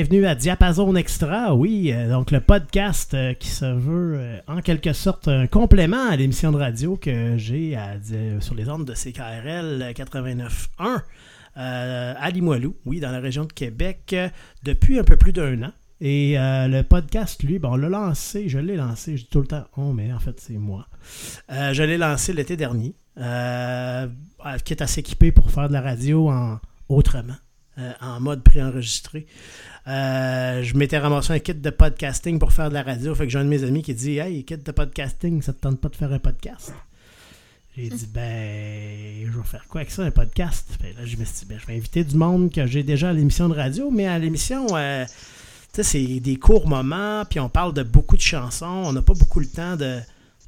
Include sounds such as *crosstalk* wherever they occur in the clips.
Bienvenue à Diapason Extra, oui, euh, donc le podcast euh, qui se veut euh, en quelque sorte un complément à l'émission de radio que j'ai sur les ondes de CKRL 89.1 à Limoilou, oui, dans la région de Québec, depuis un peu plus d'un an. Et le podcast, lui, bon, on l'a lancé, je l'ai lancé, je dis tout le temps, oh, mais en fait, c'est moi. je l'ai lancé l'été dernier, qui est assez équipé pour faire de la radio en autrement. en mode préenregistré. Euh, je m'étais ramassé un kit de podcasting pour faire de la radio. Fait que j'ai un de mes amis qui dit Hey, kit de podcasting, ça te tente pas de faire un podcast? J'ai dit *laughs* Ben, je vais faire quoi avec ça, un podcast? Là, je me suis dit ben, Je vais inviter du monde que j'ai déjà à l'émission de radio, mais à l'émission, euh, tu sais, c'est des courts moments, puis on parle de beaucoup de chansons. On n'a pas beaucoup le temps de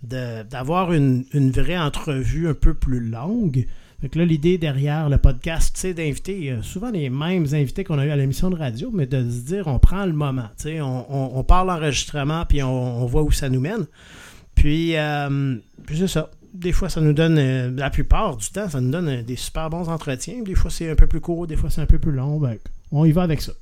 d'avoir une, une, vraie entrevue un peu plus longue. Fait là, l'idée derrière le podcast, c'est d'inviter euh, souvent les mêmes invités qu'on a eu à l'émission de radio, mais de se dire, on prend le moment. On, on, parle enregistrement, puis on, voit où ça nous mène. Puis, euh, puis c'est ça. Des fois, ça nous donne, euh, la plupart du temps, ça nous donne des super bons entretiens. Des fois, c'est un peu plus court, des fois, c'est un peu plus long. Ben, on y va avec ça.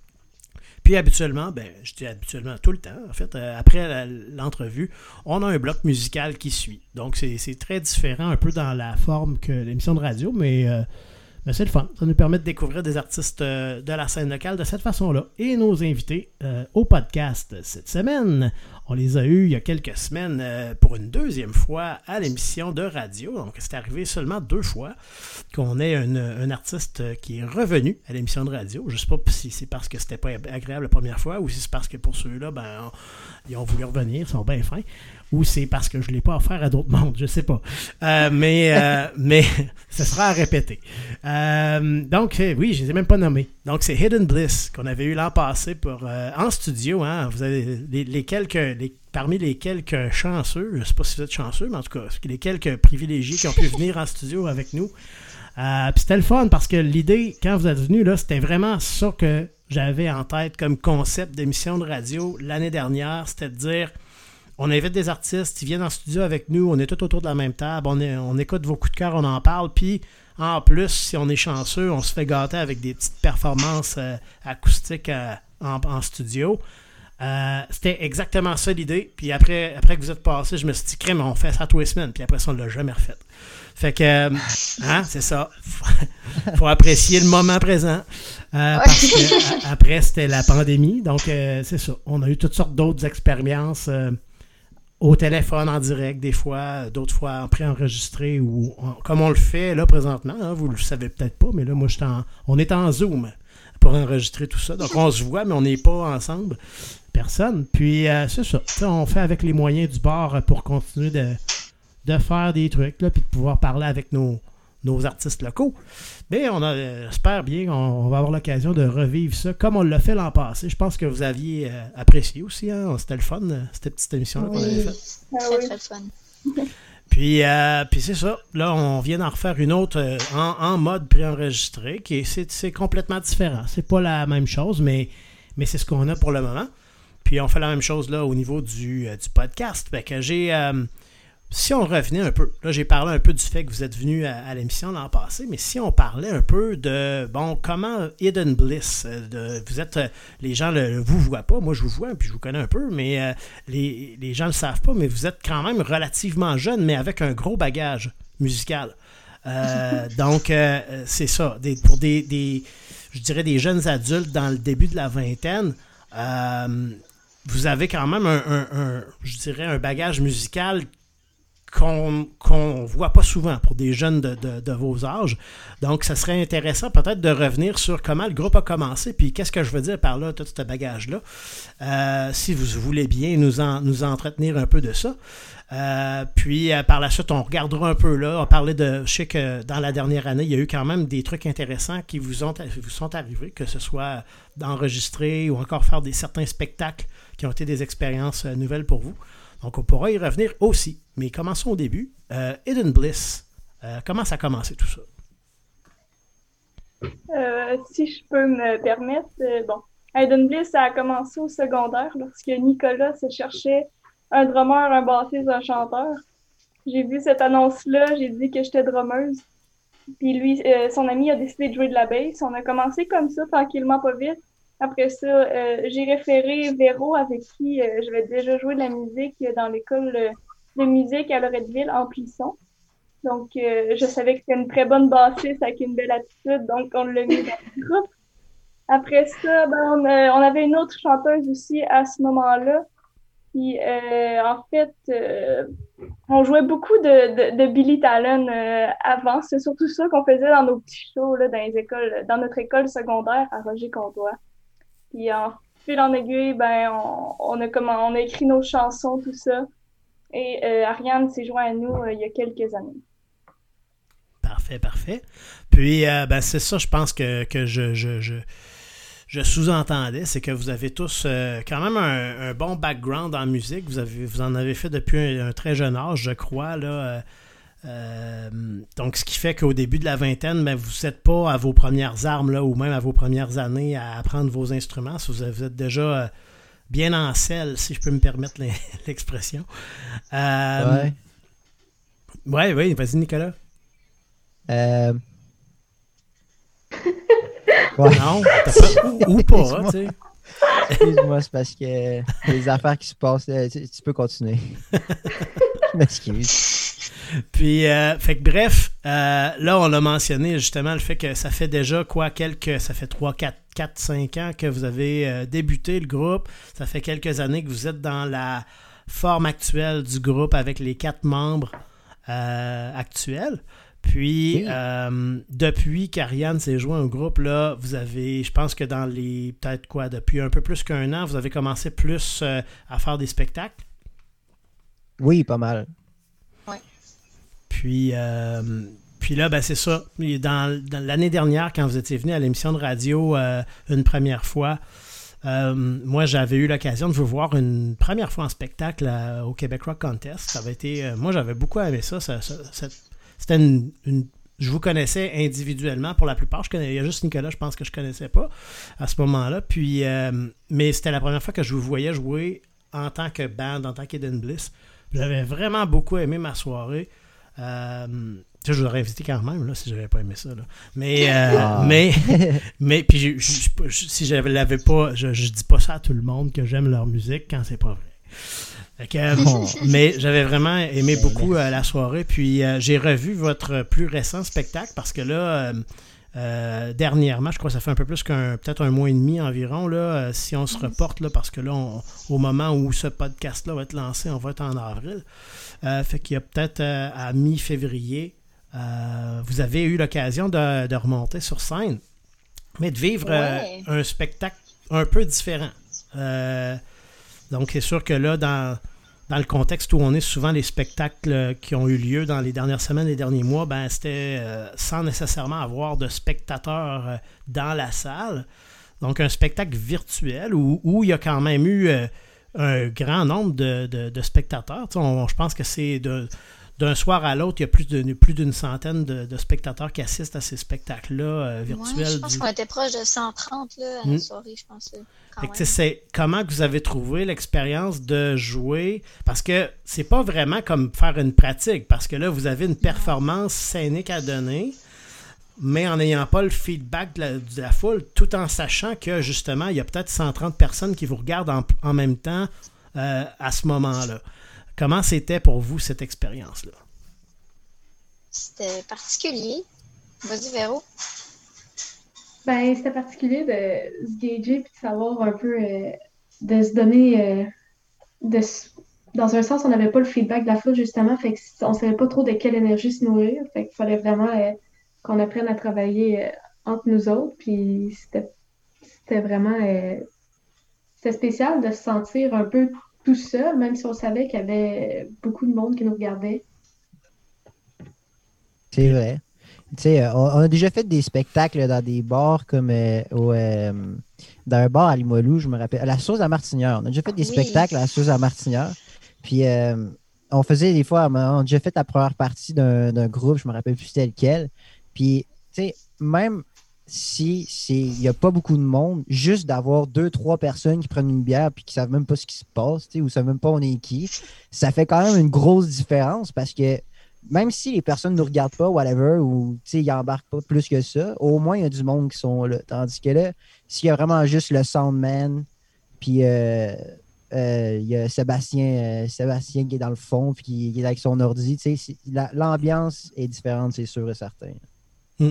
Puis habituellement, ben, je dis habituellement tout le temps, en fait, euh, après l'entrevue, on a un bloc musical qui suit. Donc c'est très différent un peu dans la forme que l'émission de radio, mais euh, c'est le fun. Ça nous permet de découvrir des artistes euh, de la scène locale de cette façon-là. Et nos invités euh, au podcast cette semaine, on les a eus il y a quelques semaines euh, pour une deuxième fois à l'émission de radio. Donc, c'est arrivé seulement deux fois qu'on ait un artiste qui est revenu à l'émission de radio. Je ne sais pas si c'est parce que c'était pas agréable la première fois ou si c'est parce que pour ceux-là, ben, ils ont voulu revenir, ils sont bien fins ou c'est parce que je ne l'ai pas offert à d'autres mondes, je ne sais pas. Euh, mais, euh, *laughs* mais *laughs* ce sera à répéter. Euh, donc, oui, je ne les ai même pas nommés. Donc, c'est Hidden Bliss qu'on avait eu l'an passé pour, en studio. Hein, vous avez les, quelques, les, parmi les quelques chanceux, je ne sais pas si vous êtes chanceux, mais en tout cas, les quelques privilégiés qui ont pu venir en studio avec nous. puis c'était le fun parce que l'idée, quand vous êtes venu, là, c'était vraiment ça que j'avais en tête comme concept d'émission de radio l'année dernière, c'était de dire on invite des artistes, ils viennent en studio avec nous, on est tout autour de la même table, on, on écoute vos coups de cœur, on en parle, puis en plus, si on est chanceux, on se fait gâter avec des petites performances euh, acoustiques euh, en, studio. Euh, c'était exactement ça l'idée. Puis après, après que vous êtes passé, je me suis dit, crème, on fait ça tous les semaines. Puis après ça, on ne l'a jamais refait. Fait que, hein, c'est ça. faut apprécier le moment présent. parce que, après, c'était la pandémie. Donc, c'est ça. On a eu toutes sortes d'autres expériences au téléphone en direct, des fois, d'autres fois en préenregistré ou comme on le fait là présentement. Hein, vous le savez peut-être pas, mais là, moi, en, on est en Zoom pour enregistrer tout ça. Donc, on se voit, mais on n'est pas ensemble. Personne. Puis, euh, c'est ça. on fait avec les moyens du bord pour continuer de, de faire des trucs, là, puis de pouvoir parler avec nos, nos artistes locaux. Mais on euh, j'espère bien qu'on va avoir l'occasion de revivre ça comme on l'a fait l'an passé. Je pense que vous aviez euh, apprécié aussi. Hein? C'était le fun, euh, cette petite émission-là qu'on avait faite. Ah très, très fun. *laughs* Puis, puis c'est ça. Là, on vient d'en refaire une autre en, en, mode préenregistré, qui c'est, complètement différent. C'est pas la même chose, mais, mais c'est ce qu'on a pour le moment. Puis on fait la même chose là au niveau du, du podcast. Fait que j'ai si on revenait un peu, là j'ai parlé un peu du fait que vous êtes venu à, l'émission l'an passé, mais si on parlait un peu de, bon, comment Hidden Bliss, euh, de, vous êtes, euh, les gens ne vous voient pas, moi je vous vois, puis je vous connais un peu, mais euh, les, gens ne le savent pas, mais vous êtes quand même relativement jeune, mais avec un gros bagage musical. *laughs* donc, c'est ça, pour des, je dirais, des jeunes adultes dans le début de la vingtaine, vous avez quand même un, je dirais, un bagage musical qu'on ne voit pas souvent pour des jeunes de, vos âges. Donc, ça serait intéressant peut-être de revenir sur comment le groupe a commencé, puis qu'est-ce que je veux dire par là, tout ce bagage-là. Euh, si vous voulez bien nous, en, nous entretenir un peu de ça. Euh, puis euh, par la suite, on regardera un peu là. On parlait de. Je sais que dans la dernière année, il y a eu quand même des trucs intéressants qui vous, vous sont arrivés, que ce soit d'enregistrer ou encore faire des certains spectacles qui ont été des expériences nouvelles pour vous. Donc, on pourra y revenir aussi. Mais commençons au début. Euh, Hidden Bliss, euh, comment ça a commencé tout ça? Euh, si je peux me permettre, bon, Hidden Bliss, ça a commencé au secondaire lorsque Nicolas se cherchait un drummer, un bassiste, un chanteur. J'ai vu cette annonce-là, j'ai dit que j'étais drummeuse. Puis lui, son ami a décidé de jouer de la bass. On a commencé comme ça, tranquillement, pas vite. Après ça, j'ai référé Véro, avec qui j'avais déjà joué de la musique dans l'école de musique à Loretteville en Plisson. Donc, je savais que c'était une très bonne bassiste avec une belle attitude, donc on l'a mis dans le groupe. Après ça, ben, on, on, avait une autre chanteuse aussi à ce moment-là puis, euh, en fait, euh, on jouait beaucoup de, de, Billy Talon euh, avant. C'est surtout ça qu'on faisait dans nos petits shows là, dans, les écoles, dans notre école secondaire à Roger-Comtois. Puis, en fil en aiguille, ben, on, on, a, comment, on a écrit nos chansons, tout ça. Et Ariane s'est joint à nous il y a quelques années. Parfait, parfait. Puis, ben, c'est ça, je pense que, je, je, je sous-entendais, c'est que vous avez tous euh, quand même un, bon background en musique. Vous, en avez fait depuis un, très jeune âge, je crois. Là, euh, euh, donc, ce qui fait qu'au début de la vingtaine, ben, vous n'êtes pas à vos premières armes là, ou même à vos premières années à apprendre vos instruments. Vous, êtes déjà bien en selle, si je peux me permettre *laughs* l'expression. ouais. Ouais, oui, vas-y, Nicolas. Euh, *laughs* non, ou, pas, tu sais. Excuse-moi, c'est parce que les affaires qui se passent, tu, peux continuer. *laughs* *laughs* M'excuse. Puis, euh, fait que bref, euh, là, on a mentionné justement le fait que ça fait déjà quoi, quelques, ça fait 3, 4, 4 5 ans que vous avez euh, débuté le groupe. Ça fait quelques années que vous êtes dans la forme actuelle du groupe avec les quatre membres actuels. Puis, depuis qu'Ariane s'est joint au groupe, là, vous avez, je pense que dans les, peut-être quoi, depuis un peu plus qu'un an, vous avez commencé plus à faire des spectacles? Oui, pas mal. Oui. Puis, euh, puis là, ben, c'est ça. Dans, l'année dernière, quand vous étiez venu à l'émission de radio une première fois, moi, j'avais eu l'occasion de vous voir une première fois en spectacle au Québec Rock Contest. Ça avait été, moi, j'avais beaucoup aimé ça, ça, ça c'était une, je vous connaissais individuellement pour la plupart. Je connais, il y a juste Nicolas, je pense que je connaissais pas à ce moment-là. Puis, euh, mais c'était la première fois que je vous voyais jouer en tant que band, en tant qu'Eden Bliss. J'avais vraiment beaucoup aimé ma soirée. Euh, je vous aurais invité quand même là, si j'avais pas aimé ça. Mais, euh, ah. mais, *laughs* mais, puis si je l'avais pas, je, je dis pas ça à tout le monde que j'aime leur musique quand c'est pas vrai. Euh, mais j'avais vraiment aimé beaucoup euh, la soirée. Puis euh, j'ai revu votre plus récent spectacle parce que là, dernièrement, je crois que ça fait un peu plus qu'un peut-être un mois et demi environ. Là, si on se reporte, là, parce que là, au moment où ce podcast-là va être lancé, on va être en avril. fait qu'il y a peut-être à mi-février, vous avez eu l'occasion de, remonter sur scène, mais de vivre un spectacle un peu différent. donc, c'est sûr que là, dans, dans le contexte où on est souvent les spectacles qui ont eu lieu dans les dernières semaines, les derniers mois, ben, c'était euh, sans nécessairement avoir de spectateurs euh, dans la salle. Donc un spectacle virtuel où, il y a quand même eu euh, un grand nombre de, spectateurs. je pense que c'est d'un soir à l'autre, il y a plus d'une plus d'une centaine de, spectateurs qui assistent à ces spectacles-là euh, virtuels. je pense qu'on était proche de 130 là, à la hmm. soirée, je pense. C'est comment que vous avez trouvé l'expérience de jouer? Parce que c'est pas vraiment comme faire une pratique parce que là vous avez une performance scénique à donner mais en n'ayant pas le feedback de la, foule, tout en sachant que justement, il y a peut-être 130 personnes qui vous regardent en, même temps euh, à ce moment-là. Comment c'était pour vous cette expérience-là? C'était particulier. Vas-y, Véro. Ben, c'était particulier de se gager et de savoir un peu, euh, de se donner. Euh, de, dans un sens, on n'avait pas le feedback de la foule, justement, fait on ne savait pas trop de quelle énergie se nourrir. Fait qu'il fallait vraiment euh, qu'on apprenne à travailler entre nous autres. Puis c'était vraiment. c'était spécial de se sentir un peu tout seul, même si on savait qu'il y avait beaucoup de monde qui nous regardait. C'est vrai. Sais, euh, on, a déjà fait des spectacles dans des bars comme euh, euh, dans un bar à Limoilou, je me rappelle, à la sauce à Martinière. On a déjà fait des spectacles à la sauce à Martinière. Puis on faisait des fois, on a déjà fait la première partie d'un groupe, je me rappelle plus tel quel. Puis, tu sais, même si il n'y a pas beaucoup de monde, juste d'avoir deux, trois personnes qui prennent une bière puis qui savent même pas ce qui se passe, ou savent même pas on est qui, ça fait quand même une grosse différence parce que même si les personnes ne nous regardent pas, whatever, ou ils n'embarquent pas plus que ça, au moins il y a du monde qui sont là. Tandis que là, s'il y a vraiment juste le soundman, puis euh, euh, il y a Sébastien, euh, Sébastien qui est dans le fond, puis qui, est avec son ordi, l'ambiance est différente, c'est sûr et certain. Mm.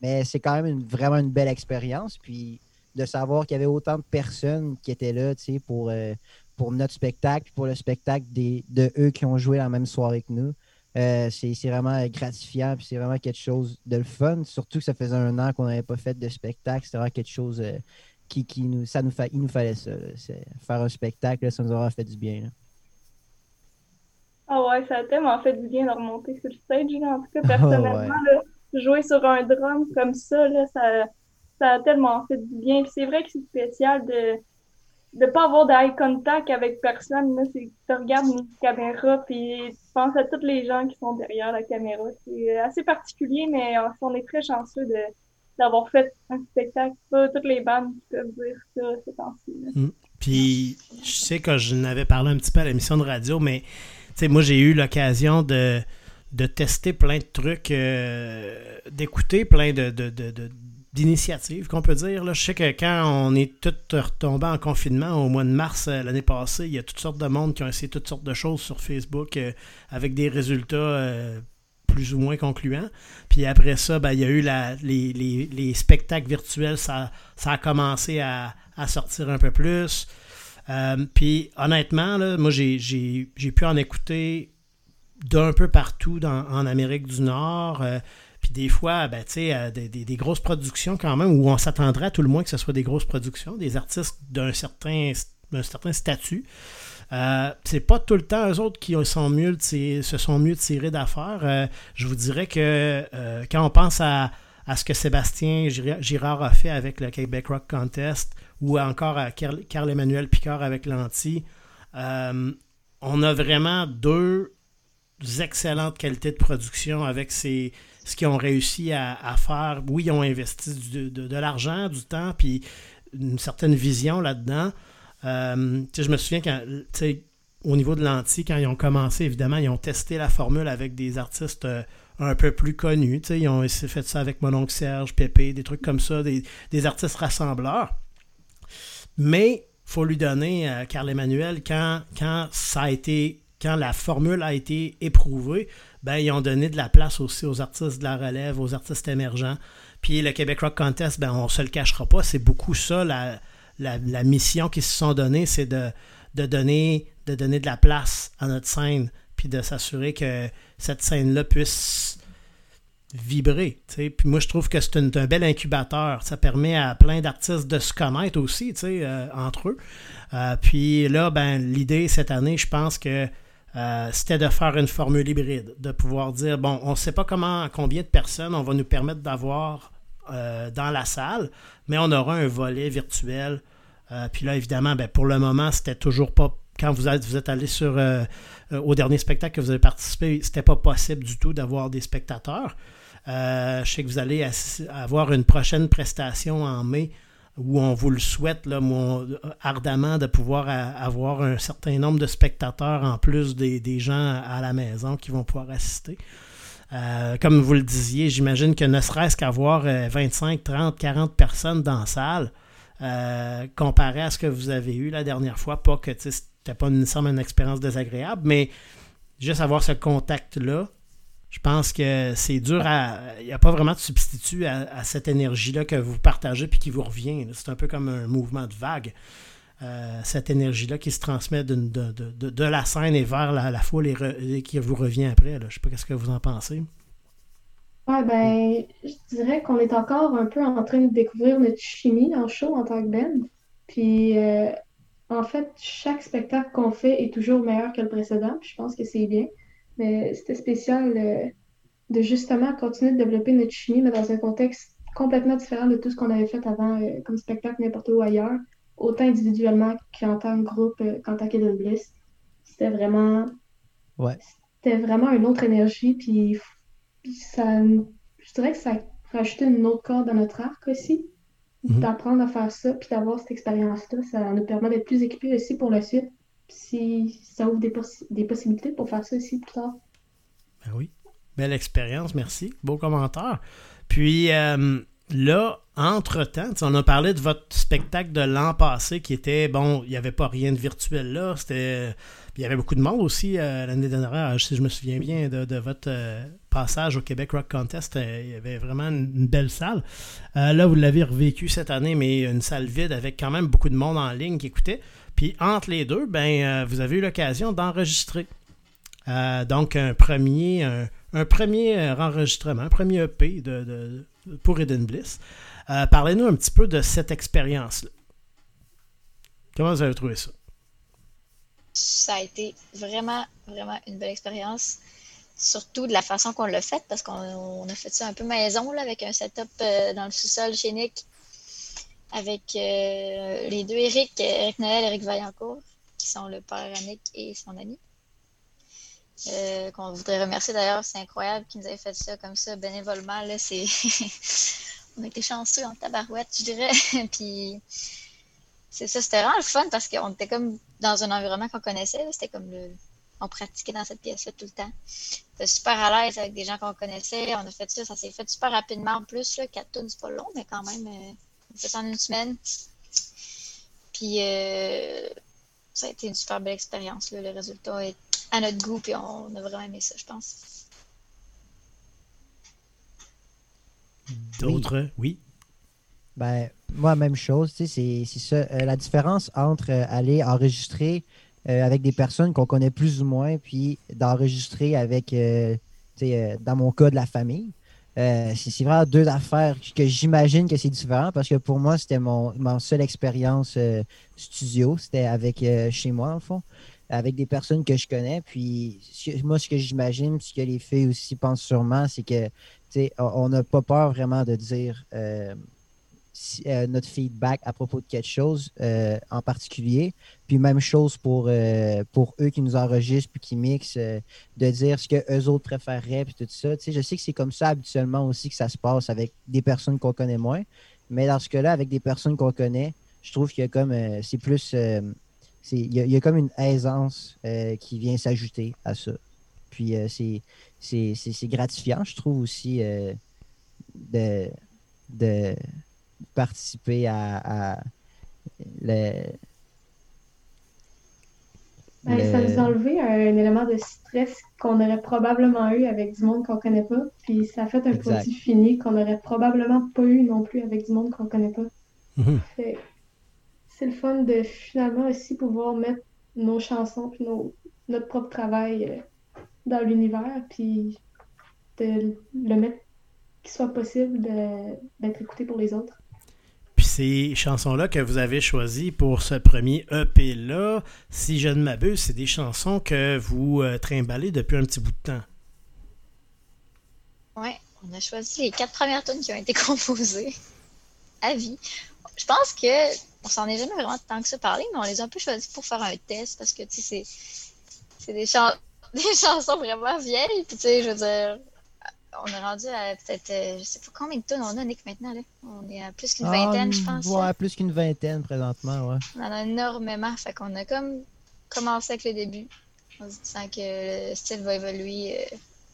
Mais c'est quand même vraiment une belle expérience, puis de savoir qu'il y avait autant de personnes qui étaient là, pour, pour notre spectacle, pour le spectacle des, de eux qui ont joué la même soirée que nous. Euh, c'est vraiment gratifiant, puis c'est vraiment quelque chose de le fun. Surtout que ça faisait un an qu'on n'avait pas fait de spectacle. C'était vraiment quelque chose euh, qui, qui, nous, ça nous il nous fallait ça. Faire un spectacle, ça nous aura fait du bien. Ah ouais, ça a tellement fait du bien de remonter sur le stage. En tout cas, *laughs* personnellement, jouer sur un drum comme ça, ça, ça a tellement fait du bien. c'est vrai que c'est spécial de de pas avoir d'eye contact avec personne. Là, c'est, tu regardes une caméra puis tu penses à tous les gens qui sont derrière la caméra. C'est assez particulier, mais on est très chanceux de, d'avoir fait un spectacle. Pas toutes les bandes qui peuvent dire ça ces temps-ci. Mm. Puis je sais que je n'avais parlé un petit peu à l'émission de radio, mais moi j'ai eu l'occasion de, de tester plein de trucs, euh, d'écouter plein de, de d'initiative qu'on peut dire. Là. Je sais que quand on est tous retombés en confinement au mois de mars euh, l'année passée, il y a toutes sortes de monde qui ont essayé toutes sortes de choses sur Facebook euh, avec des résultats euh, plus ou moins concluants. Puis après ça, ben, il y a eu la, les, spectacles virtuels, ça, ça a commencé à, sortir un peu plus. puis honnêtement, là, moi j'ai pu en écouter d'un peu partout dans, en Amérique du Nord. Puis des fois, ben, euh, des, des, grosses productions quand même, où on s'attendrait à tout le moins que ce soit des grosses productions, des artistes d'un certain, certain statut. Euh, c'est pas tout le temps eux autres qui se sont mieux tirés d'affaires. Euh, je vous dirais que quand on pense à, ce que Sébastien Girard a fait avec le Québec Rock Contest ou encore à Carl-Emmanuel Picard avec l'Anti, on a vraiment deux excellentes qualités de production avec ces, ce qu'ils ont réussi à, faire. Oui, ils ont investi de, l'argent, du temps, puis une certaine vision là-dedans. Euh, je me souviens quand, au niveau de l'anti, quand ils ont commencé, évidemment, ils ont testé la formule avec des artistes euh, un peu plus connus. Ils ont fait ça avec mon oncle Serge, Pépé, des trucs comme ça, des, artistes rassembleurs. Mais faut lui donner, à Carl Emmanuel, quand, quand ça a été, quand la formule a été éprouvée, ben, ils ont donné de la place aussi aux artistes de la relève, aux artistes émergents. Puis le Québec Rock Contest, ben, on ne se le cachera pas, c'est beaucoup ça, la, la, mission qu'ils se sont donnée, c'est de, de, donner, de donner de la place à notre scène, puis de s'assurer que cette scène-là puisse vibrer. Puis moi, je trouve que c'est un bel incubateur. Ça permet à plein d'artistes de se connaître aussi, euh, entre eux. Euh, puis là, ben, l'idée cette année, je pense que euh, c'était de faire une formule hybride, de pouvoir dire, bon, on ne sait pas comment, combien de personnes on va nous permettre d'avoir euh, dans la salle, mais on aura un volet virtuel. Euh, puis là, évidemment, ben, pour le moment, c'était toujours pas quand vous êtes, vous êtes allé sur au dernier spectacle que vous avez participé, c'était pas possible du tout d'avoir des spectateurs. je sais que vous allez avoir une prochaine prestation en mai où on vous le souhaite là, ardemment de pouvoir avoir un certain nombre de spectateurs en plus des, gens à la maison qui vont pouvoir assister. Euh, comme vous le disiez, j'imagine que ne serait-ce qu'avoir 25, 30, 40 personnes dans la salle, euh, comparé à ce que vous avez eu la dernière fois, pas que c'était pas une expérience désagréable, mais juste avoir ce contact-là, je pense que c'est dur à. Il n'y a pas vraiment de substitut à, cette énergie-là que vous partagez puis qui vous revient. C'est un peu comme un mouvement de vague. Euh, cette énergie-là qui se transmet de, la scène et vers la, foule et, qui vous revient après. Je ne sais pas ce que vous en pensez. Ouais, ben, je dirais qu'on est encore un peu en train de découvrir notre chimie en show en tant que band. Puis, euh, en fait, chaque spectacle qu'on fait est toujours meilleur que le précédent. je pense que c'est bien. Mais c'était spécial euh, de justement continuer de développer notre chimie, mais dans un contexte complètement différent de tout ce qu'on avait fait avant euh, comme spectacle n'importe où ailleurs, autant individuellement qu'en tant que groupe, euh, qu'en tant qu'Eden Bliss. C'était vraiment. Ouais. C'était vraiment une autre énergie, puis, ça. Je dirais que ça a rajouté une autre corde dans notre arc aussi. Mm-hmm. D'apprendre à faire ça, puis d'avoir cette expérience-là, ça nous permet d'être plus équipés aussi pour la suite si ça ouvre des, possibilités pour faire ça aussi plus tard. Ben oui. Belle expérience, merci. Beau commentaire. Puis euh, là, entre-temps, on a parlé de votre spectacle de l'an passé qui était, bon, il n'y avait pas rien de virtuel là. Il y avait beaucoup de monde aussi euh, l'année dernière, si je me souviens bien de, votre euh, passage au Québec Rock Contest. il y avait vraiment une, belle salle. là, vous l'avez revécu cette année, mais une salle vide avec quand même beaucoup de monde en ligne qui écoutait. Puis entre les deux, ben, vous avez eu l'occasion d'enregistrer. donc, un premier, un, premier enregistrement, un premier EP de pour Eden Bliss. Euh, parlez-nous un petit peu de cette expérience-là. Comment vous avez trouvé ça? Ça a été vraiment, vraiment une belle expérience. Surtout de la façon qu'on l'a fait, parce qu'on a fait ça un peu maison, là, avec un setup euh, dans le sous-sol chez avec euh, les deux Eric, Eric Noël Eric Vaillancourt, qui sont le père Nick et son ami. Euh, qu'on voudrait remercier d'ailleurs. C'est incroyable qu'ils nous aient fait ça comme ça bénévolement. Là, c'est... *laughs* on a été chanceux en tabarouette, je dirais. *laughs* Puis c'est ça, c'était vraiment le fun parce qu'on était comme dans un environnement qu'on connaissait. C'était comme le... On pratiquait dans cette pièce-là tout le temps. C'était super à l'aise avec des gens qu'on connaissait. On a fait ça, ça s'est fait super rapidement en plus. Là. Quatre tonnes, c'est pas long, mais quand même, euh, fait ça en une semaine. Puis euh, ça a été une super belle expérience. Le résultat est à notre goût, puis on a vraiment aimé ça, je pense. D'autres, oui. Ben, moi, même chose, c'est ça. Euh, la différence entre euh, aller enregistrer euh, avec des personnes qu'on connaît plus ou moins, puis d'enregistrer avec, dans mon cas, de la famille. C'est vraiment deux affaires que j'imagine que c'est différent parce que pour moi, c'était mon, mon seule expérience studio. C'était avec chez moi, en fond avec des personnes que je connais. Puis moi, ce que j'imagine, ce que les filles aussi pensent sûrement, c'est que on n'a pas peur vraiment de dire euh, euh, notre feedback à propos de quelque chose euh, en particulier. Puis même chose pour, pour eux qui nous enregistrent puis qui mixent, de dire ce que eux autres préféreraient puis tout ça. je sais que c'est comme ça habituellement aussi que ça se passe avec des personnes qu'on connaît moins. Mais dans ce cas-là, avec des personnes qu'on connaît, je trouve que comme c'est plus il y, a comme une aisance euh, qui vient s'ajouter à ça. Puis euh, c'est gratifiant, je trouve aussi, euh, de, de participer à, le, ben, Ça nous a enlevé un, élément de stress qu'on aurait probablement eu avec du monde qu'on connaît pas. Puis ça a fait un produit fini qu'on aurait probablement pas eu non plus avec du monde qu'on connaît pas. Mhm c'est le fun de finalement aussi pouvoir mettre nos chansons puis notre propre travail euh, dans l'univers, puis de le mettre qu'il soit possible d'être écouté pour les autres. Ces chansons-là que vous avez choisies pour ce premier EP-là, si je ne m'abuse, c'est des chansons que vous euh, trimballez depuis un petit bout de temps. Oui, on a choisi les quatre premières tunes qui ont été *laughs* composées à vie. Je pense que on s'en est jamais vraiment tant que ça parlé, mais on les a un peu choisis pour faire un test parce que, tu sais, c'est des, *laughs* des chansons vraiment vieilles. Tu sais, je veux dire, on est rendu à peut-être, euh, je sais pas combien de tonnes on a, Nick, maintenant, là? On est à plus qu'une vingtaine, je pense. Ouais, plus qu'une vingtaine présentement, ouais. On en a énormément. Fait qu'on a comme commencé avec le début en se disant que le style va évoluer.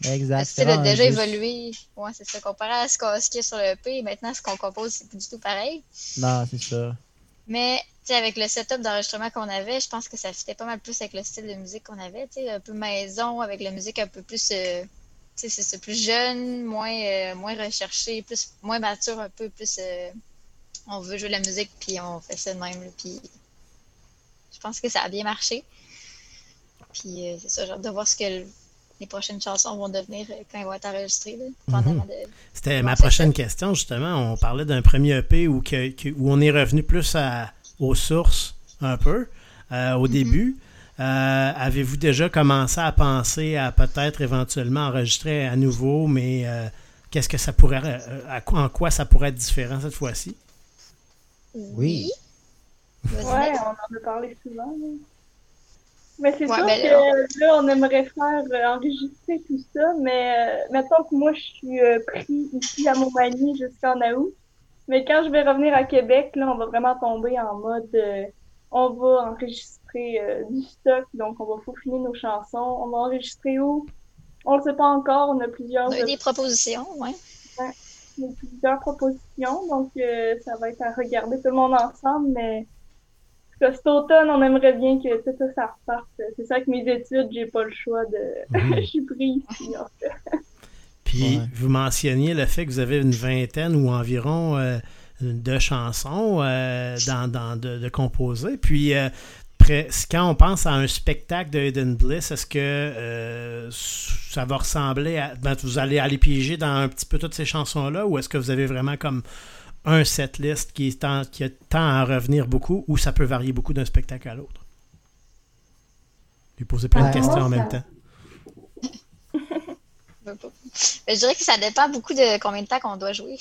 Euh, exact. Le style a déjà évolué. Ouais, c'est ça. Comparé à ce qu'on a sur le EP, maintenant, ce qu'on compose, c'est plus du tout pareil. Non, c'est ça. Mais avec le setup d'enregistrement qu'on avait, je pense que ça fitait pas mal plus avec le style de musique qu'on avait, un peu maison, avec la musique un peu plus, euh, c'est plus jeune, moins, euh, moins recherché, plus, moins mature un peu, plus euh, on veut jouer de la musique, puis on fait ça de même. Puis je pense que ça a bien marché. Puis c'est ça, hâte de voir ce que les prochaines chansons vont devenir quand elles vont être enregistrées. Mhm. C'était ma prochaine question, justement. On parlait d'un premier EP où, où on est revenu plus aux sources un peu euh, au mhm. début. Euh, avez-vous déjà commencé à penser à peut-être éventuellement enregistrer à nouveau, mais euh, qu'est-ce que ça pourrait, en quoi ça pourrait être différent cette fois-ci? Oui. Oui, on en a parlé souvent. Mais c'est sûr ben que là, on aimerait faire euh, enregistrer tout ça, mais euh, mettons que moi, je suis euh, pris ici à Montmagny jusqu'en août. Mais quand je vais revenir à Québec, là, on va vraiment tomber en mode on va enregistrer du stock, donc on va peaufiner nos chansons. On va enregistrer où? On le sait pas encore, on a plusieurs. Des propositions, ouais. ouais. Il y a plusieurs propositions, donc euh, ça va être à regarder tout le monde ensemble, mais cet automne, on aimerait bien que tout ça, ça reparte. C'est ça que mes études, j'ai pas le choix de. *laughs* Mhm. Je suis pris ici, en fait. Puis Ouais. vous mentionniez le fait que vous avez une vingtaine ou environ euh, de chansons euh, dans, dans- de, de composer. Puis euh, quand on pense à un spectacle de Hidden Bliss, est-ce que euh, ça va ressembler à. ben, vous allez aller piéger dans un petit peu toutes ces chansons-là ou est-ce que vous avez vraiment comme un setlist qui, est en- qui tend à revenir beaucoup ou ça peut varier beaucoup d'un spectacle à l'autre? Je vais poser plein de Ouais. questions en même temps. Mais *laughs* je dirais que ça dépend beaucoup de combien de temps qu'on doit jouer.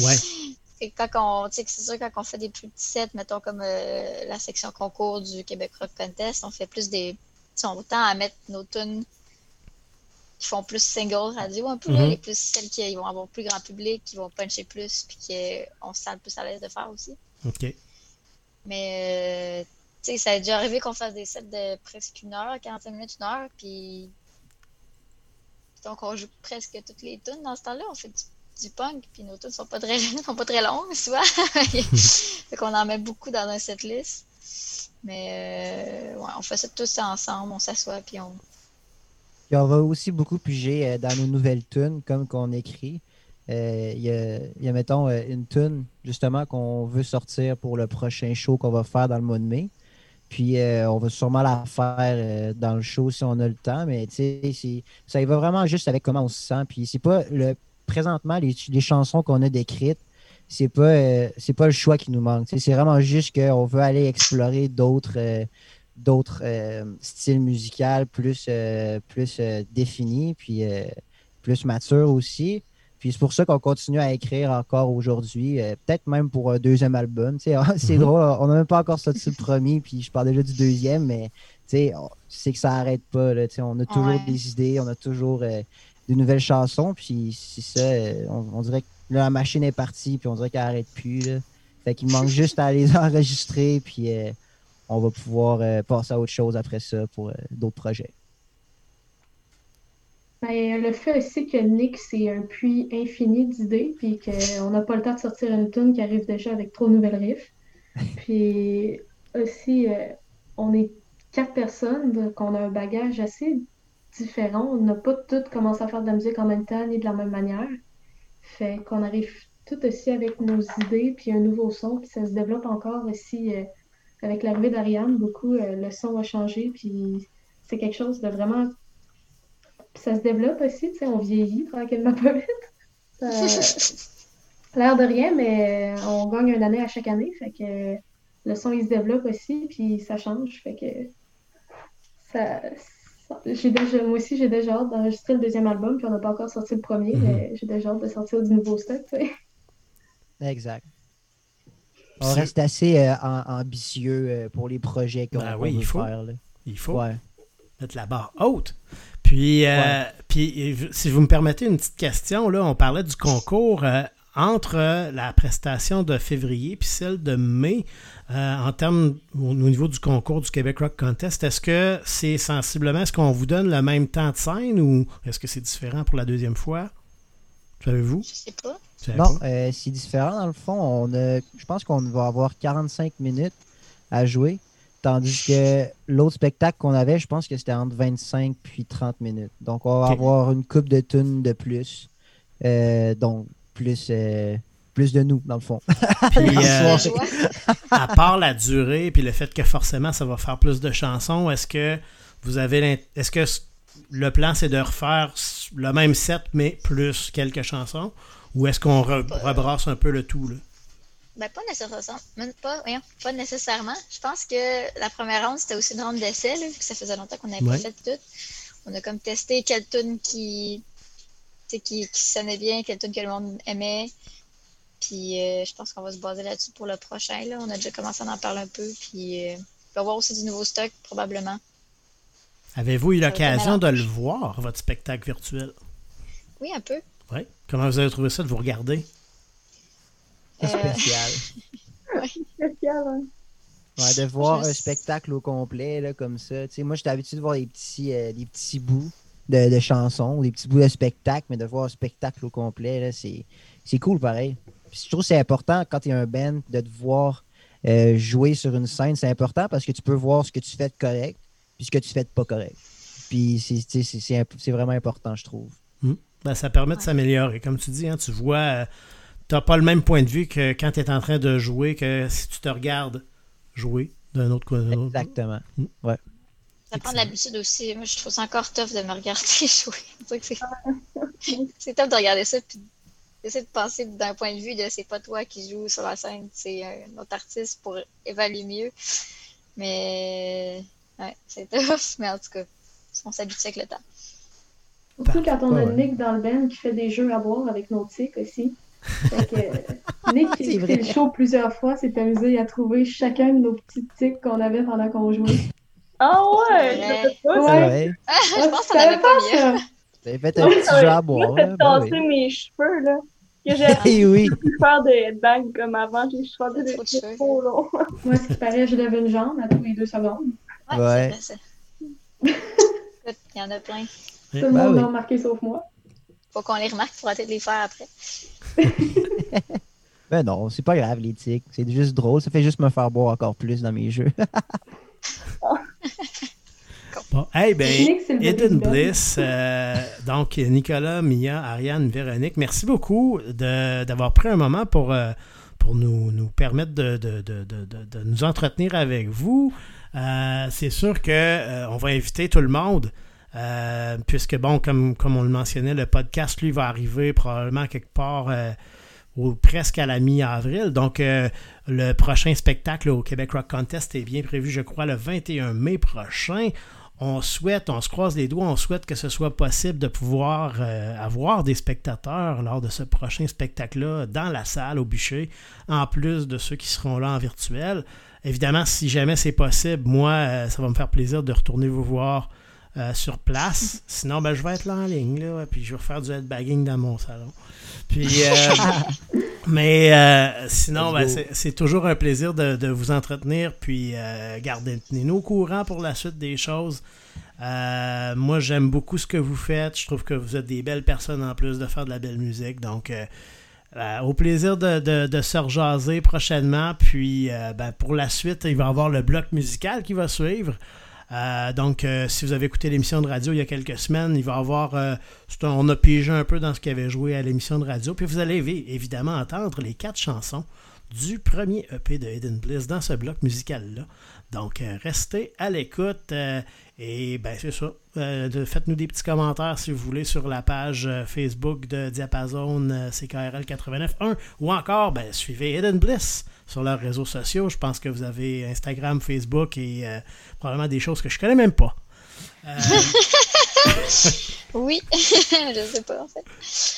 Ouais. *laughs* Et quand on, c'est sûr, quand on fait des plus petits sets, mettons comme euh, la section concours du Québec Rock Contest, on fait plus des. sais, On tend à mettre nos tunes qui font plus single radio un peu, là, Mhm. les plus celles qui vont avoir plus grand public, qui vont puncher plus, puis qu'on se sent plus à l'aise de faire aussi. OK. Mais, euh, tu sais, ça a déjà arrivé qu'on fasse des sets de presque une heure, 45 minutes, une heure, puis. Donc, on joue presque toutes les tunes dans ce temps-là. On fait du, du punk, puis nos tunes sont pas très, *laughs* sont pas très longues, souvent. *laughs* fait qu'on en met beaucoup dans un set list. Mais, euh, ouais, on fait ça tous ensemble, on s'assoit, puis on. Puis on va aussi beaucoup piger euh, dans nos nouvelles tunes, comme qu'on écrit. Euh, Il y, a, il y a, mettons, une tune, justement, qu'on veut sortir pour le prochain show qu'on va faire dans le mois de mai. Puis euh, on va sûrement la faire euh, dans le show si on a le temps, mais tu sais, ça y va vraiment juste avec comment on se sent. Puis c'est pas le présentement les, les chansons qu'on a décrites, c'est pas euh, c'est pas le choix qui nous manque. C'est vraiment juste qu'on veut aller explorer d'autres euh, d'autres euh, styles musicaux plus plus définis, puis plus matures aussi. Puis c'est pour ça qu'on continue à écrire encore aujourd'hui, peut-être même pour un deuxième album. Sais, c'est Mhm. drôle, on n'a même pas encore sorti le premier, puis je parle déjà du deuxième, mais c'est que ça arrête pas. Là, on a toujours Ouais. des idées, on a toujours euh, de nouvelles chansons, puis c'est ça, euh, on, on dirait que là, la machine est partie, puis on dirait qu'elle arrête plus. Là. Fait qu'il manque juste à les *laughs* enregistrer, puis euh, on va pouvoir euh, passer à autre chose après ça pour euh, d'autres projets. Ben, le fait aussi que Nick, c'est un puits infini d'idées, puis qu'on n'a pas le temps de sortir une tune qui arrive déjà avec trop de nouvelles riffs. *laughs* Puis aussi, on est quatre personnes, donc on a un bagage assez différent. On n'a pas toutes commencé à faire de la musique en même temps, ni de la même manière. Fait qu'on arrive tout aussi avec nos idées, puis un nouveau son, puis ça se développe encore aussi euh, avec l'arrivée d'Ariane. Beaucoup, euh, le son a changé, puis c'est quelque chose de vraiment puis ça se développe aussi, tu sais, on vieillit tranquillement *laughs* pas vite. Ça- L'air de rien, mais on gagne une année à chaque année, fait que le son il se développe aussi, puis ça change, fait que ça- j'ai déjà, moi aussi j'ai déjà hâte d'enregistrer le deuxième album, puis on n'a pas encore sorti le premier, Mhm. mais j'ai déjà hâte de sortir du nouveau stock, tu sais. Exact. On reste assez euh, am- ambitieux euh, pour les projets qu'on Ben oui, veut il faut. faire. là. Il faut. Ouais. mettre la barre haute. Puis, euh, Ouais. puis si vous me permettez une petite question, là, on parlait du concours euh, entre la prestation de février puis celle de mai euh, en termes au, au niveau du concours du Québec Rock Contest. Est-ce que c'est sensiblement, est-ce qu'on vous donne le même temps de scène ou est-ce que c'est différent pour la deuxième fois? Savez-vous? Je sais pas. Non, pas? euh, c'est différent dans le fond. On a, je pense qu'on va avoir 45 minutes à jouer. Tandis que l'autre spectacle qu'on avait, je pense que c'était entre 25 puis 30 minutes. Donc, on va avoir une coupe de tunes de plus. Euh, donc, plus, euh, plus de nous, dans le fond. Puis, *laughs* euh, à part la durée puis le fait que forcément ça va faire plus de chansons, est-ce que vous avez l'int- est-ce que le plan c'est de refaire le même set mais plus quelques chansons? Ou est-ce qu'on re- rebrasse un peu le tout là? Ben, pas nécessairement. Même pas, voyons, pas nécessairement. Je pense que la première ronde, c'était aussi une ronde d'essai, là, vu que ça faisait longtemps qu'on n'avait Ouais. pas fait tout. On a comme testé quelle tune qui, qui, qui sonnait bien, quelle tune que le monde aimait. Puis euh, je pense qu'on va se baser là-dessus pour le prochain. Là. On a déjà commencé à en parler un peu. Puis euh, il va y avoir aussi du nouveau stock, probablement. Avez-vous eu l'occasion de le voir votre spectacle virtuel? Oui, un peu. Oui. Comment vous avez trouvé ça de vous regarder? C'est Euh, spécial. *laughs* Spécial, hein. Ouais, de voir Je- un spectacle au complet, là, comme ça. Tu sais, moi, j'étais habitué de voir des petits, euh, des petits bouts. De, de chansons, des petits bouts de spectacle, mais de voir un spectacle au complet, c'est, c'est cool pareil. Puis je trouve que c'est important quand tu es un band de te voir euh, jouer sur une scène. C'est important parce que tu peux voir ce que tu fais de correct puis ce que tu fais de pas correct. Puis c'est, c'est, c'est, c'est imp- c'est vraiment important, je trouve. Ben, ça permet de s'améliorer. Comme tu dis, hein, tu vois, euh, t'as pas le même point de vue que quand tu es en train de jouer que si tu te regardes jouer d'un autre côté. Exactement. Ouais. Ça prend de l'habitude aussi. Moi, je trouve ça encore tough de me regarder *laughs* jouer. *laughs* C'est tough de regarder ça puis d'essayer de penser d'un point de vue de c'est pas toi qui joues sur la scène, c'est un autre artiste pour évaluer mieux. Mais ouais, c'est *laughs* tough, mais en tout cas, on s'habitue avec le temps. Surtout quand on a Ouais. Nick dans le band qui fait des jeux à boire avec Nautique aussi. Fait que, euh, Nick qui a vrai. le show plusieurs fois s'est amusé à trouver chacun de nos petits tics qu'on avait pendant qu'on jouait. Ah ouais, je vrai. sais pas. Ouais. ça. Ouais. je pense qu'on savais avait pas mieux. ça. T'avais fait un Moi, petit jeu à boire. moi, fait ben mes cheveux, là. Que j'ai *laughs* Eh oui. pu faire des headbangs comme avant. J'ai Trop des de cheveux trop longs. Moi, ce qui paraît, je lève une jambe à tous les deux secondes. Ouais, Ouais. c'est ça. *laughs* Il y en a plein. Tout le Ben monde oui. l'a remarqué sauf moi. Faut qu'on les remarque pour peut-être les faire après. *laughs* Ben non, c'est pas grave, les tics. C'est juste drôle. Ça fait juste me faire boire encore plus dans mes jeux. Bon, hey, ben, Hidden Bliss, euh, donc Nicolas, Mia, Ariane, Véronique, merci beaucoup d'avoir pris un moment pour, euh, pour nous, nous permettre de, de- de- de- nous entretenir avec vous. Euh, C'est sûr que euh, on va inviter tout le monde. puisque, bon, comme, comme on le mentionnait, le podcast, lui, va arriver probablement quelque part ou presque à la mi-avril. Donc, euh, le prochain spectacle au Québec Rock Contest est bien prévu, je crois, le 21 mai prochain. On souhaite, on se croise les doigts, on souhaite que ce soit possible de pouvoir euh, avoir des spectateurs lors de ce prochain spectacle-là dans la salle au bûcher, en plus de ceux qui seront là en virtuel. Évidemment, si jamais c'est possible, moi, euh, ça va me faire plaisir de retourner vous voir euh, sur place. *laughs* Sinon, ben, je vais être là en ligne, là, puis je vais faire du headbagging dans mon salon. Puis, euh, *laughs* mais euh, sinon, ben, c'est toujours un plaisir de, de vous entretenir, puis gardez nous au courant pour la suite des choses. Moi, j'aime beaucoup ce que vous faites. Je trouve que vous êtes des belles personnes en plus de faire de la belle musique. Donc, euh, au plaisir de, de, de se rejaser prochainement. Puis, euh, ben, pour la suite, il va y avoir le bloc musical qui va suivre. Euh, donc, euh, si vous avez écouté l'émission de radio il y a quelques semaines, il va avoir. euh, on a pigé un peu dans ce qu'il avait joué à l'émission de radio. Puis vous allez évi- évidemment entendre les quatre chansons du premier EP de Hidden Bliss dans ce bloc musical-là. Donc, euh, restez à l'écoute. euh, et ben c'est ça. Euh, Faites-nous des petits commentaires si vous voulez sur la page Facebook de Diapason CKRL 89.1 ou encore ben, suivez Hidden Bliss sur leurs réseaux sociaux. Je pense que vous avez Instagram, Facebook et probablement des choses que je connais même pas. Euh, Oui, *laughs* je sais pas en fait.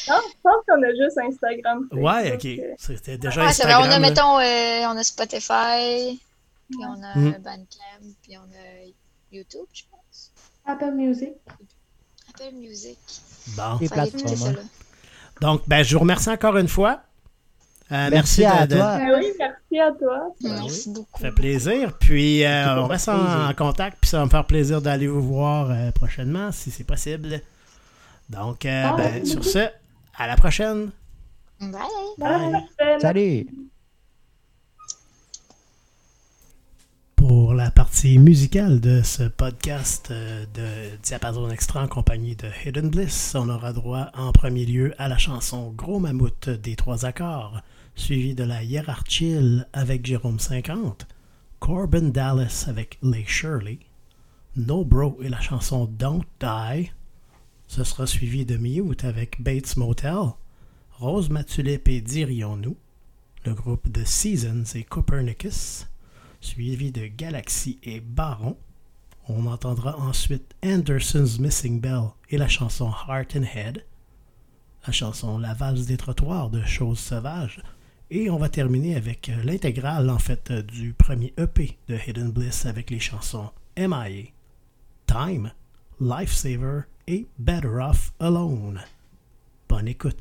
Non, je pense qu'on a juste Instagram. ouais, ok. euh, C'était déjà Ouais, c'est vrai, Instagram. on a, mettons, euh, on a Spotify, puis on a Mm. Bandcamp, puis on a YouTube, je pense. Apple Music. Apple Music. Bon. Écouter plateformes. ça, hein. Donc, ben, je vous remercie encore une fois. Euh, Merci à de- de- toi. Ben oui, merci à toi. Ben Merci oui. beaucoup. Ça fait plaisir. Puis, euh, on reste en, contact. Puis, ça va me faire plaisir d'aller vous voir euh, prochainement, si c'est possible. Donc, euh, Ah, ben, sur ce, à la prochaine. Bye! Bye. Bye. Salut! Pour la partie musicale de ce podcast de Diapason Extra en compagnie de Hidden Bliss, on aura droit en premier lieu à la chanson Gros Mammouth des trois accords, suivi de la Hiérarchie avec Jérôme 50, Corbin Dallas avec Lake Shirley, No Bro et la chanson Don't Die. Ce sera suivi de Mute avec Bates Motel, Rose Matulip et Dirions-nous, le groupe de Seasons et Copernicus, suivi de Galaxy et Baron. On entendra ensuite Anderson's Missing Bell et la chanson Heart and Head, la chanson La valse des trottoirs de Choses sauvages, et on va terminer avec l'intégrale, en fait, du premier EP de Hidden Bliss avec les chansons MIA, Time, Lifesaver et Better Off Alone. Bonne écoute.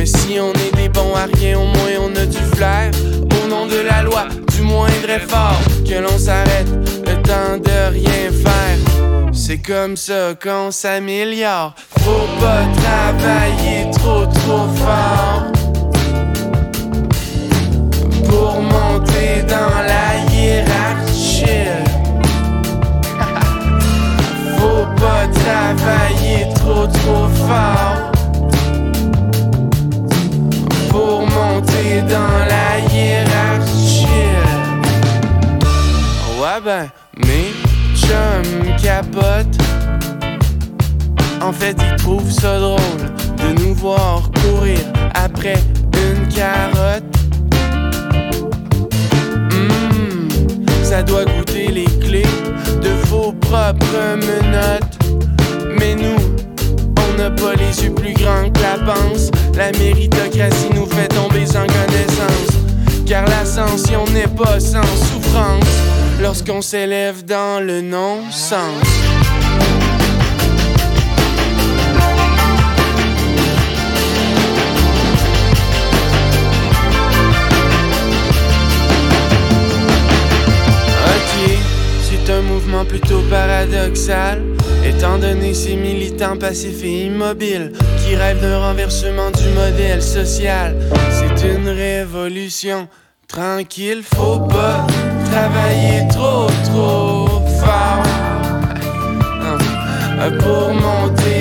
Mais si on est des bons à rien, au moins on a du flair. Au nom de la loi, du moindre effort, que l'on s'arrête, le temps de rien faire. C'est comme ça qu'on s'améliore. Faut pas travailler trop trop fort pour monter dans la hiérarchie. Faut pas travailler trop trop fort monter dans la hiérarchie. Ouais ben, mes chums capotent. En fait, ils trouvent ça drôle de nous voir courir après une carotte. Hmm, ça doit goûter les clés de vos propres menottes. Mais nous, n'a pas les yeux plus grands que la panse. La méritocratie nous fait tomber sans connaissance. Car l'ascension n'est pas sans souffrance lorsqu'on s'élève dans le non-sens. Ok, c'est un mouvement plutôt paradoxal, étant donné ces militants passifs et immobiles qui rêvent d'un renversement du modèle social. C'est une révolution tranquille, faut pas travailler trop trop fort hein, pour monter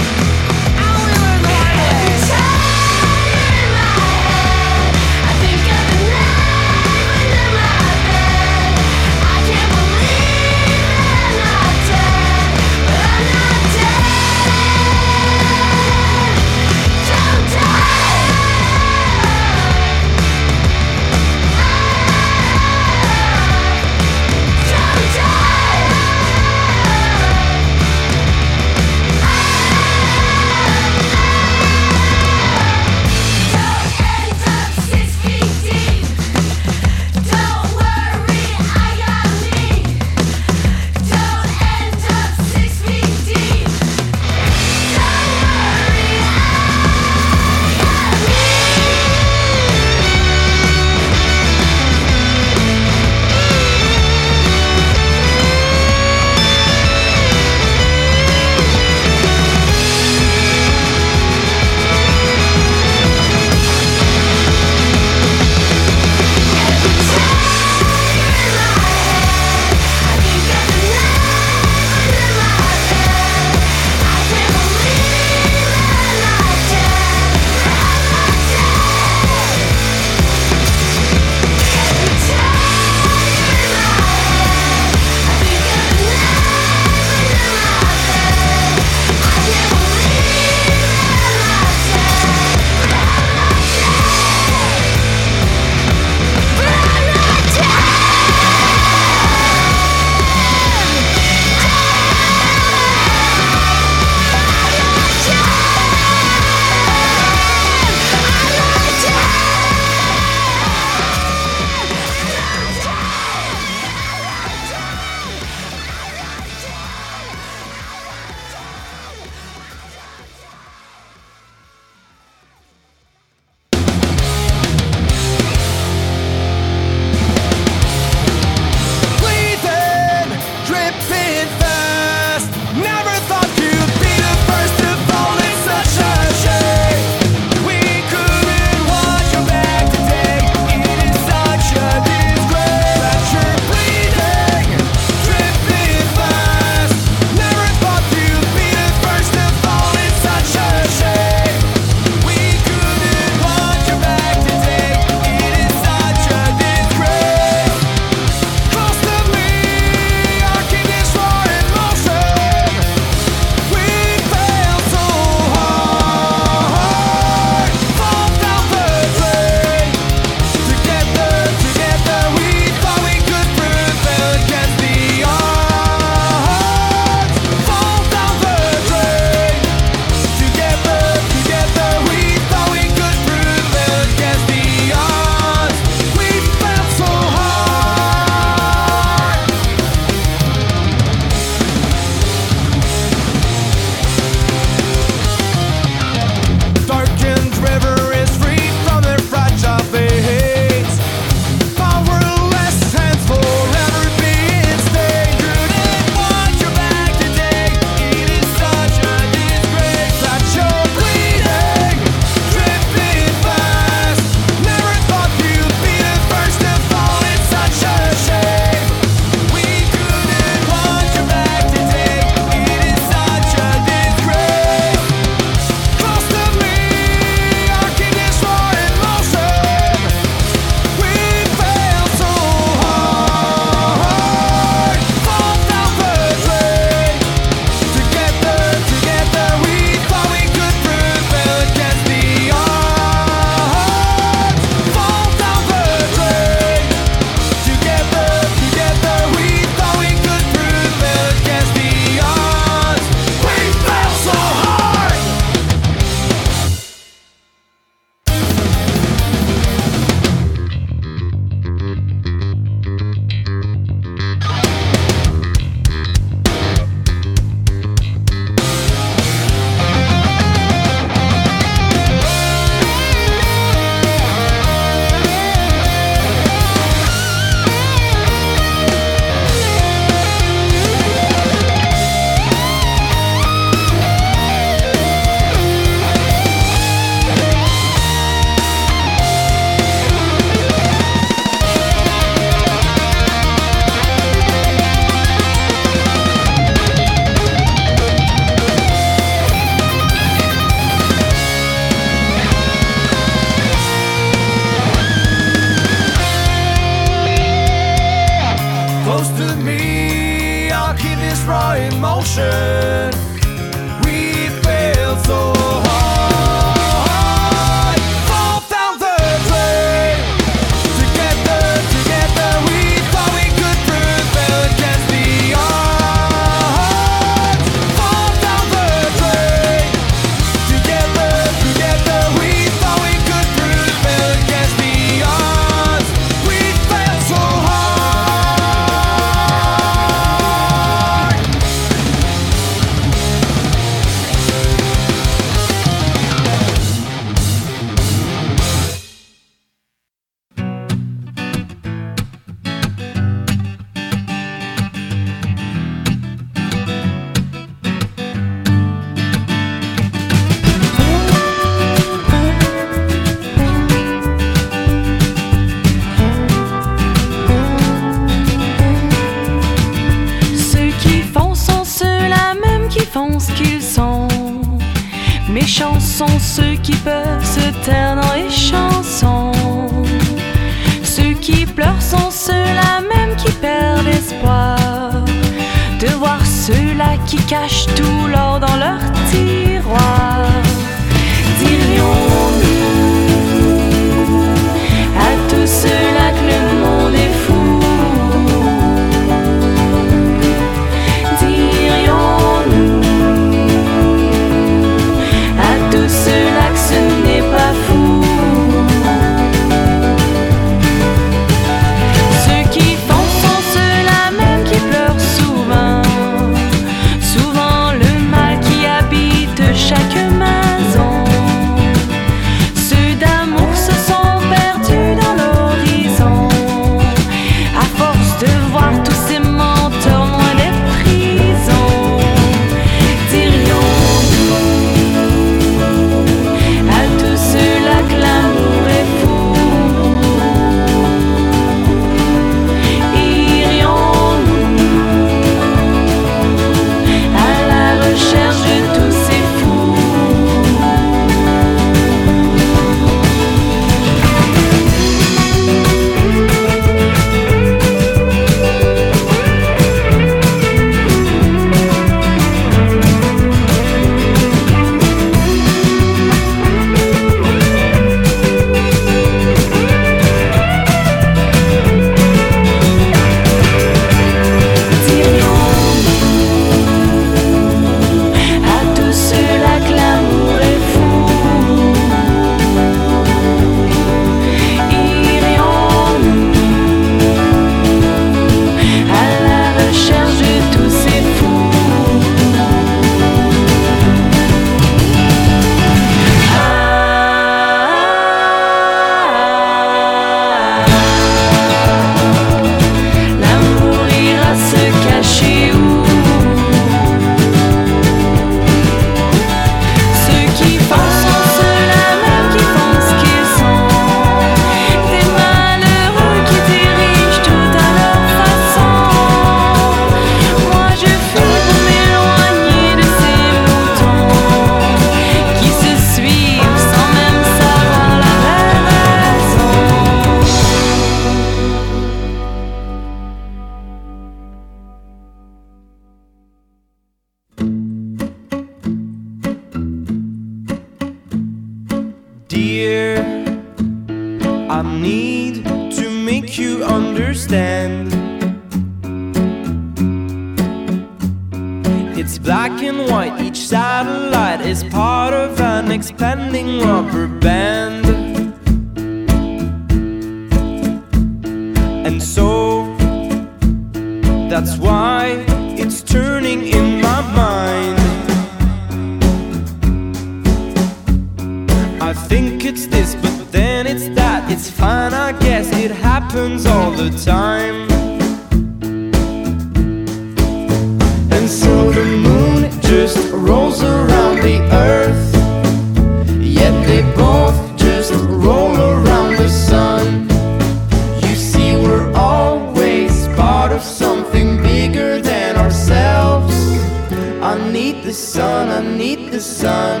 need the sun, I need the sun.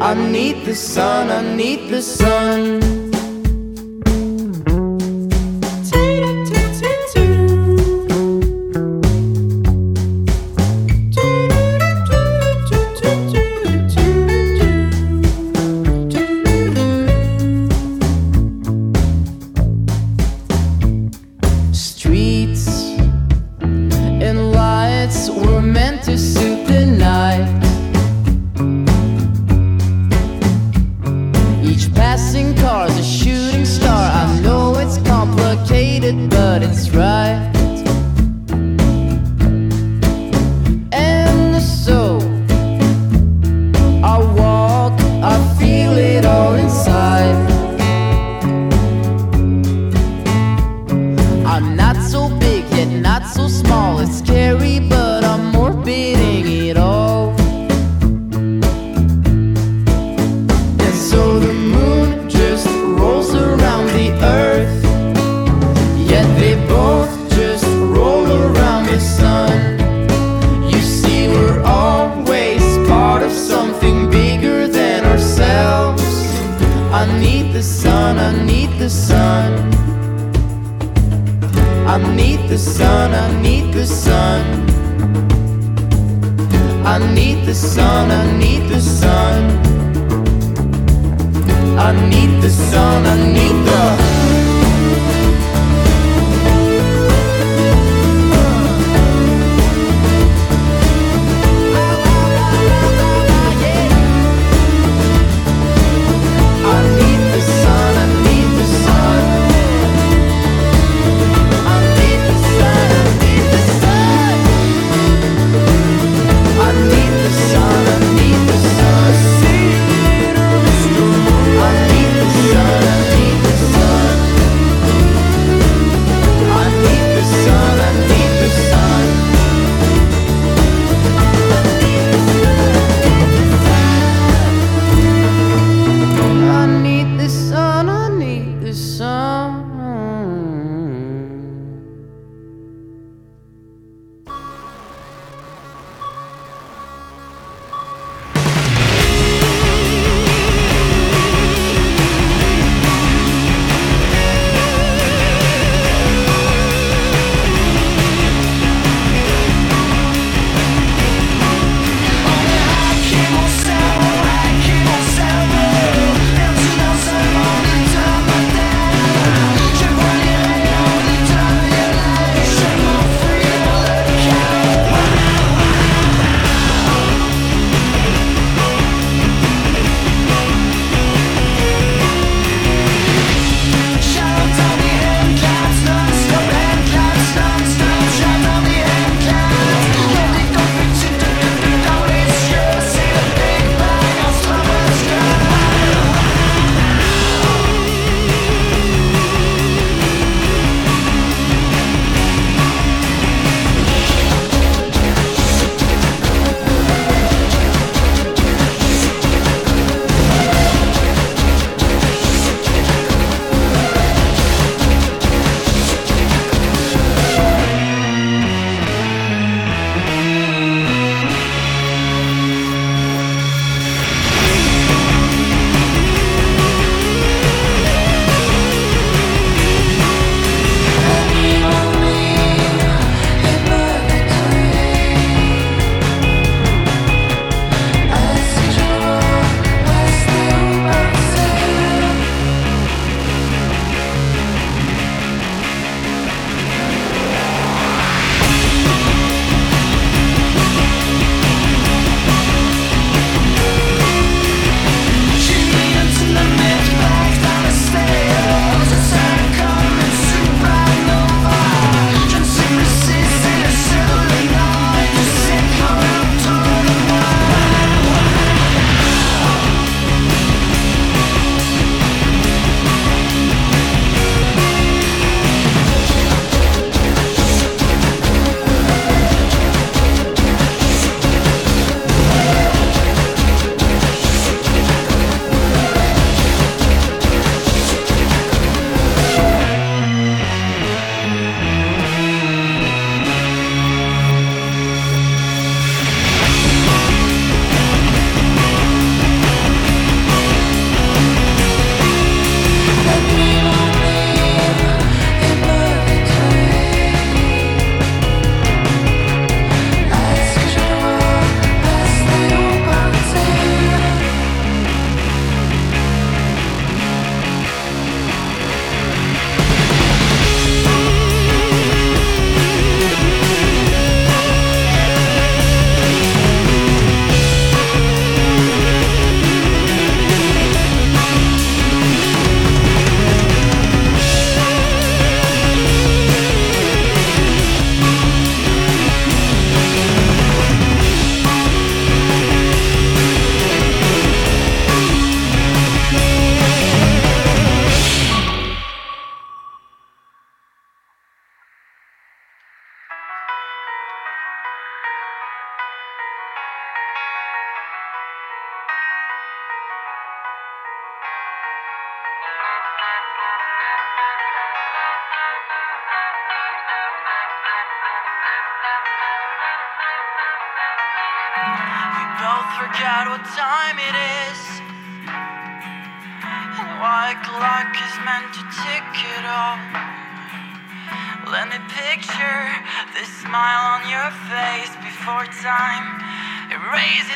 I need the sun, I need the sun.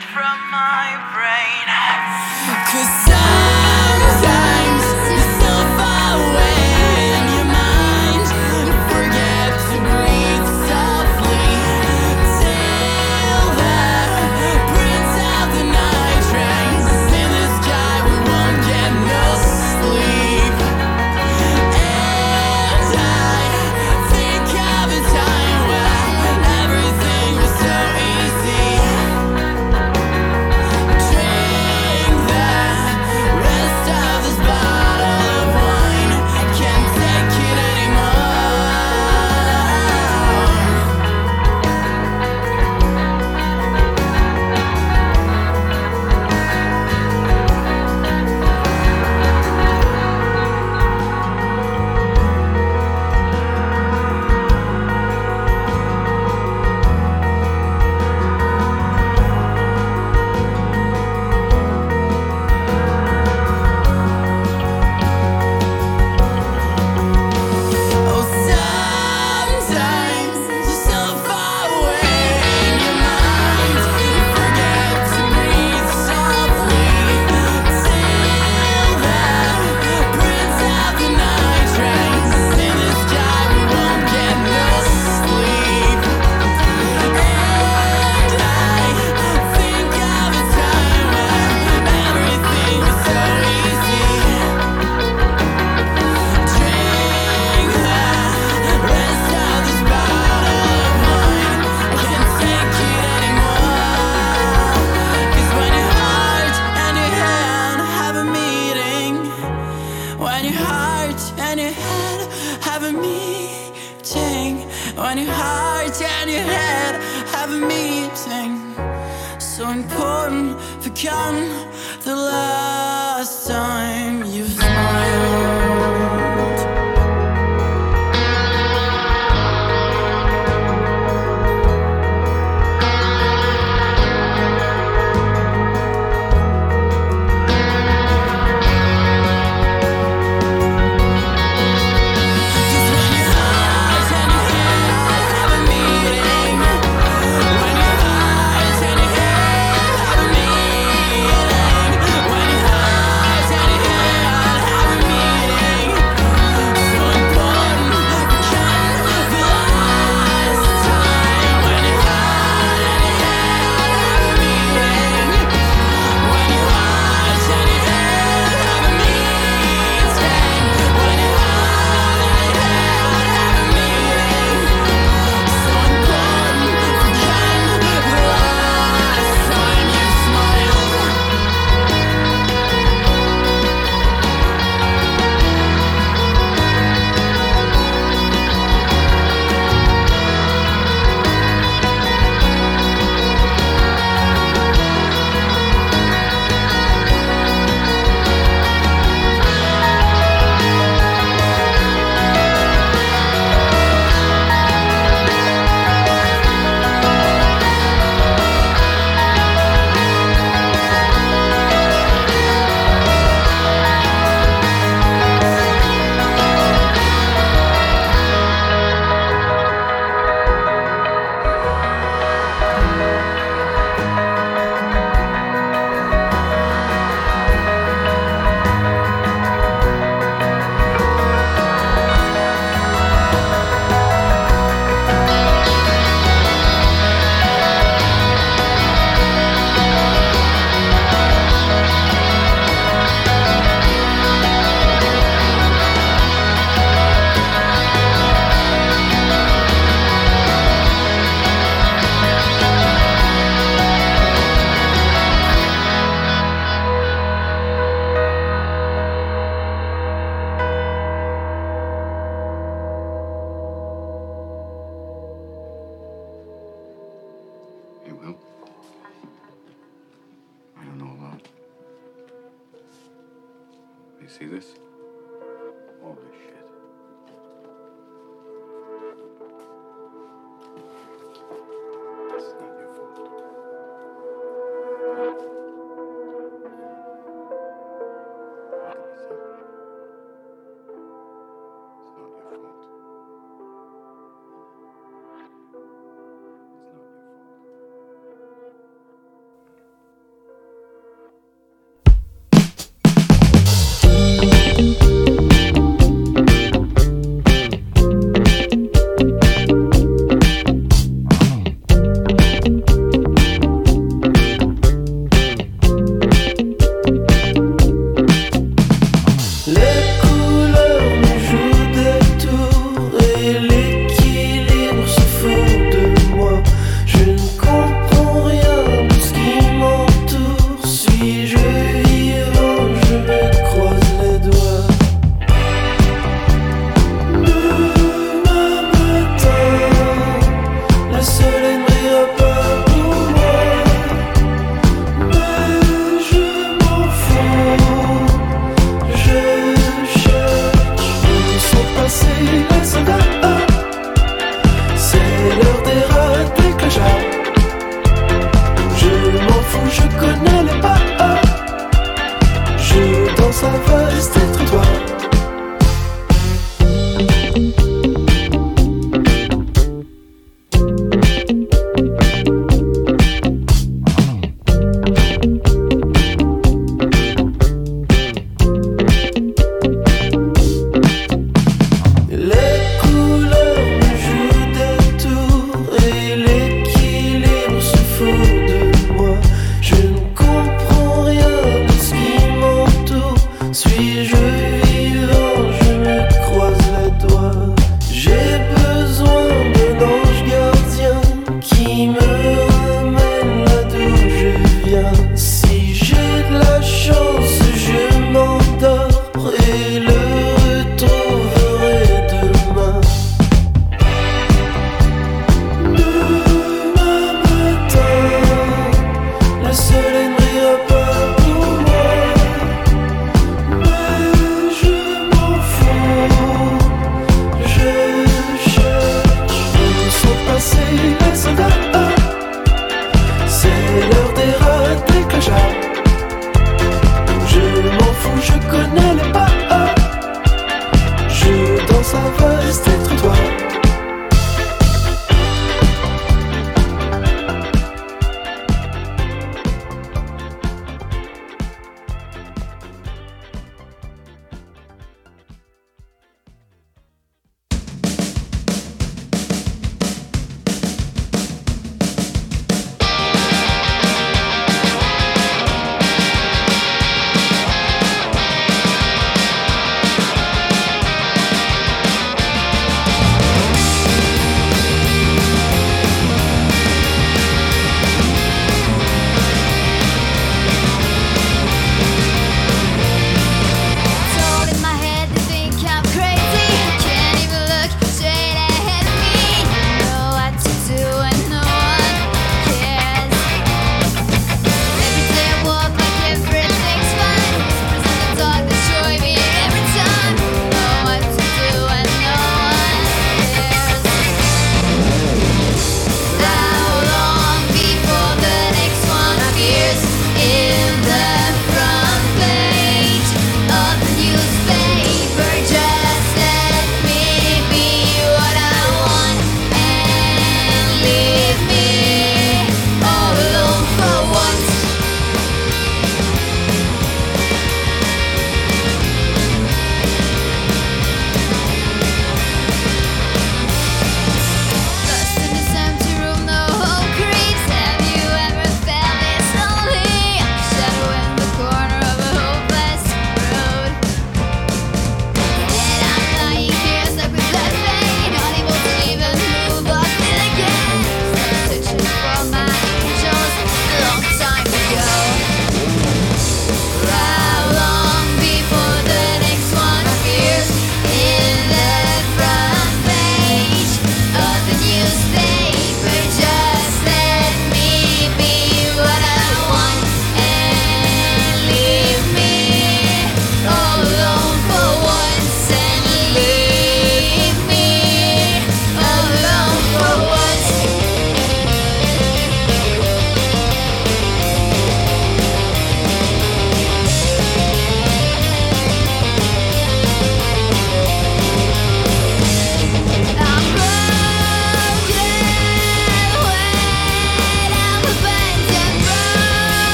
From my brain.